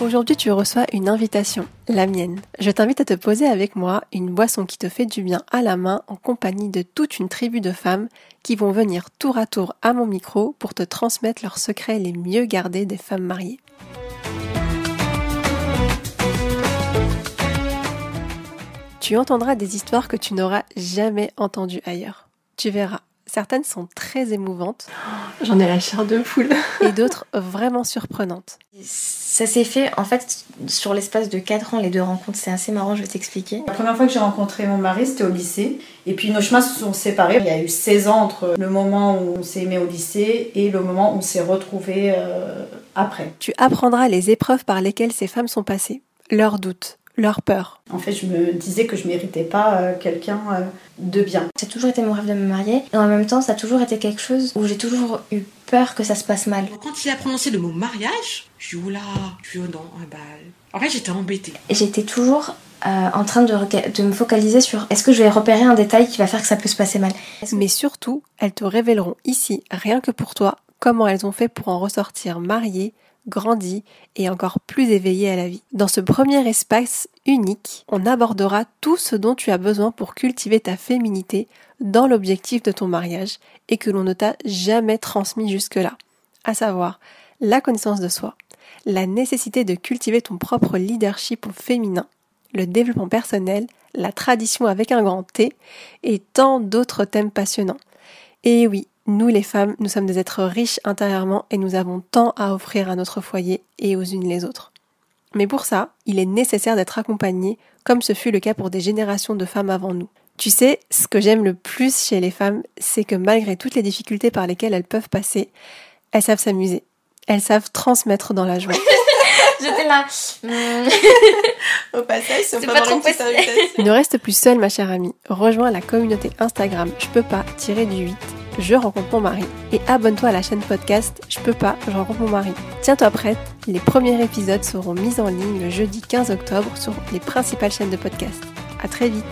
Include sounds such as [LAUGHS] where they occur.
Aujourd'hui, tu reçois une invitation, la mienne. Je t'invite à te poser avec moi une boisson qui te fait du bien à la main en compagnie de toute une tribu de femmes qui vont venir tour à tour à mon micro pour te transmettre leurs secrets les mieux gardés des femmes mariées. Tu entendras des histoires que tu n'auras jamais entendues ailleurs. Tu verras, certaines sont très émouvantes. [GASPS] J'en ai la chair de poule. et d'autres vraiment surprenantes. Ça s'est fait en fait sur l'espace de 4 ans, les deux rencontres. C'est assez marrant, je vais t'expliquer. La première fois que j'ai rencontré mon mari, c'était au lycée. Et puis nos chemins se sont séparés. Il y a eu 16 ans entre le moment où on s'est aimé au lycée et le moment où on s'est retrouvés euh, après. Tu apprendras les épreuves par lesquelles ces femmes sont passées, leurs doutes, leur peur. En fait, je me disais que je méritais pas euh, quelqu'un euh, de bien. C'est toujours été mon rêve de me marier, et en même temps, ça a toujours été quelque chose où j'ai toujours eu peur que ça se passe mal. Quand il a prononcé le mot mariage, je suis oula, je suis oh non, ah bah, en fait, j'étais embêtée. Et j'étais toujours euh, en train de, de, me focaliser sur est-ce que je vais repérer un détail qui va faire que ça peut se passer mal? Mais surtout, elles te révéleront ici, rien que pour toi, comment elles ont fait pour en ressortir mariées, grandi et encore plus éveillé à la vie. Dans ce premier espace unique, on abordera tout ce dont tu as besoin pour cultiver ta féminité dans l'objectif de ton mariage et que l'on ne t'a jamais transmis jusque-là, à savoir la connaissance de soi, la nécessité de cultiver ton propre leadership au féminin, le développement personnel, la tradition avec un grand T et tant d'autres thèmes passionnants. Et oui, nous les femmes, nous sommes des êtres riches intérieurement et nous avons tant à offrir à notre foyer et aux unes les autres. Mais pour ça, il est nécessaire d'être accompagné, comme ce fut le cas pour des générations de femmes avant nous. Tu sais, ce que j'aime le plus chez les femmes, c'est que malgré toutes les difficultés par lesquelles elles peuvent passer, elles savent s'amuser. Elles savent transmettre dans la joie. [LAUGHS] J'étais là. Au passage, c'est pas trop Il ne reste plus seule, ma chère amie. Rejoins la communauté Instagram Je peux pas tirer du 8 je rencontre mon mari. Et abonne-toi à la chaîne podcast Je peux pas, je rencontre mon mari. Tiens-toi prête, les premiers épisodes seront mis en ligne le jeudi 15 octobre sur les principales chaînes de podcast. À très vite